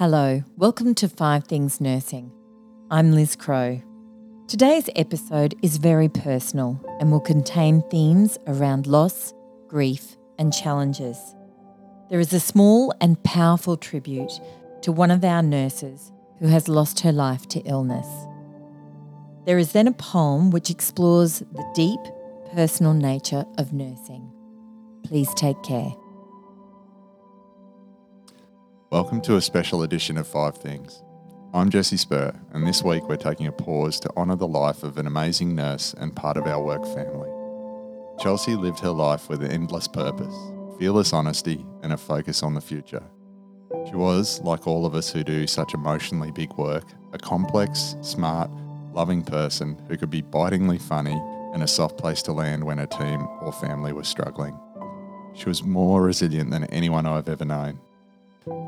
Hello, welcome to Five Things Nursing. I'm Liz Crow. Today's episode is very personal and will contain themes around loss, grief, and challenges. There is a small and powerful tribute to one of our nurses who has lost her life to illness. There is then a poem which explores the deep, personal nature of nursing. Please take care. Welcome to a special edition of Five Things. I'm Jesse Spur, and this week we're taking a pause to honour the life of an amazing nurse and part of our work family. Chelsea lived her life with an endless purpose, fearless honesty, and a focus on the future. She was, like all of us who do such emotionally big work, a complex, smart, loving person who could be bitingly funny and a soft place to land when her team or family was struggling. She was more resilient than anyone I've ever known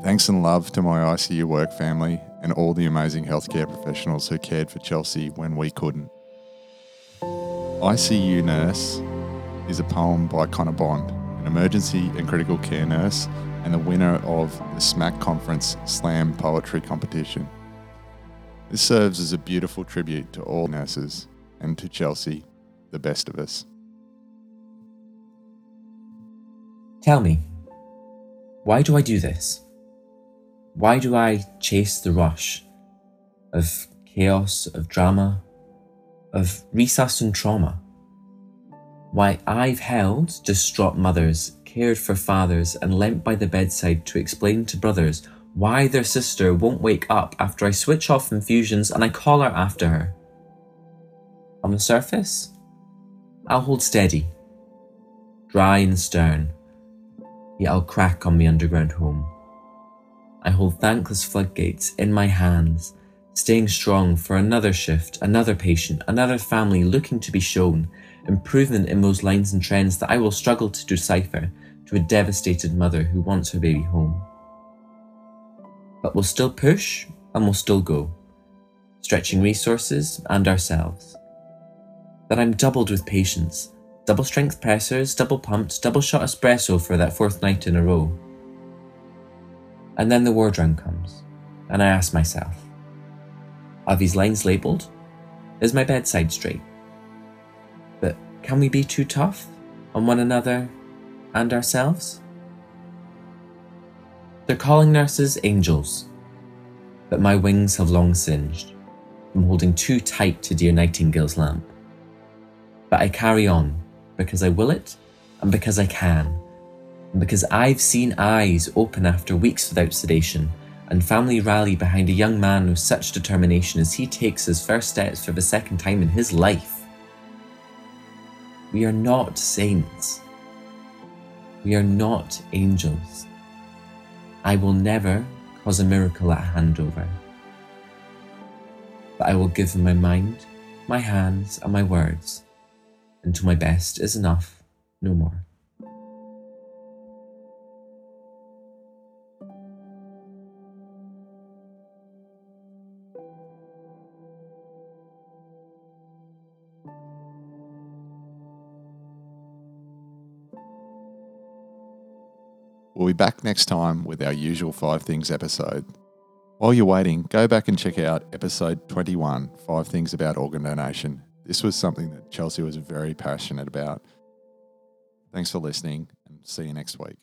Thanks and love to my ICU work family and all the amazing healthcare professionals who cared for Chelsea when we couldn't. I See You, Nurse is a poem by Connor Bond, an emergency and critical care nurse and the winner of the SMACC Conference Slam Poetry Competition. This serves as a beautiful tribute to all nurses and to Chelsea, the best of us. Tell me, why do I do this? Why do I chase the rush of chaos, of drama, of resus and trauma? Why I've held distraught mothers, cared for fathers, and leant by the bedside to explain to brothers why their sister won't wake up after I switch off infusions and I call her after her. On the surface, I'll hold steady, dry and stern, yet I'll crack on the underground home. I hold thankless floodgates in my hands, staying strong for another shift, another patient, another family looking to be shown improvement in those lines and trends that I will struggle to decipher to a devastated mother who wants her baby home. But we'll still push and we'll still go, stretching resources and ourselves. That I'm doubled with patients, double strength pressors, double pumped, double shot espresso for that fourth night in a row and then the ward round comes, and I ask myself Are these lines labelled? Is my bedside straight? But can we be too tough on one another and ourselves? They're calling nurses angels, but my wings have long singed from holding too tight to dear Nightingale's lamp. But I carry on because I will it and because I can and because I've seen eyes open after weeks without sedation, and family rally behind a young man with such determination as he takes his first steps for the second time in his life. We are not saints. We are not angels. I will never cause a miracle at handover. But I will give my mind, my hands, and my words, until my best is enough, no more. We'll be back next time with our usual Five Things episode. While you're waiting, go back and check out episode 21 Five Things About Organ Donation. This was something that Chelsea was very passionate about. Thanks for listening and see you next week.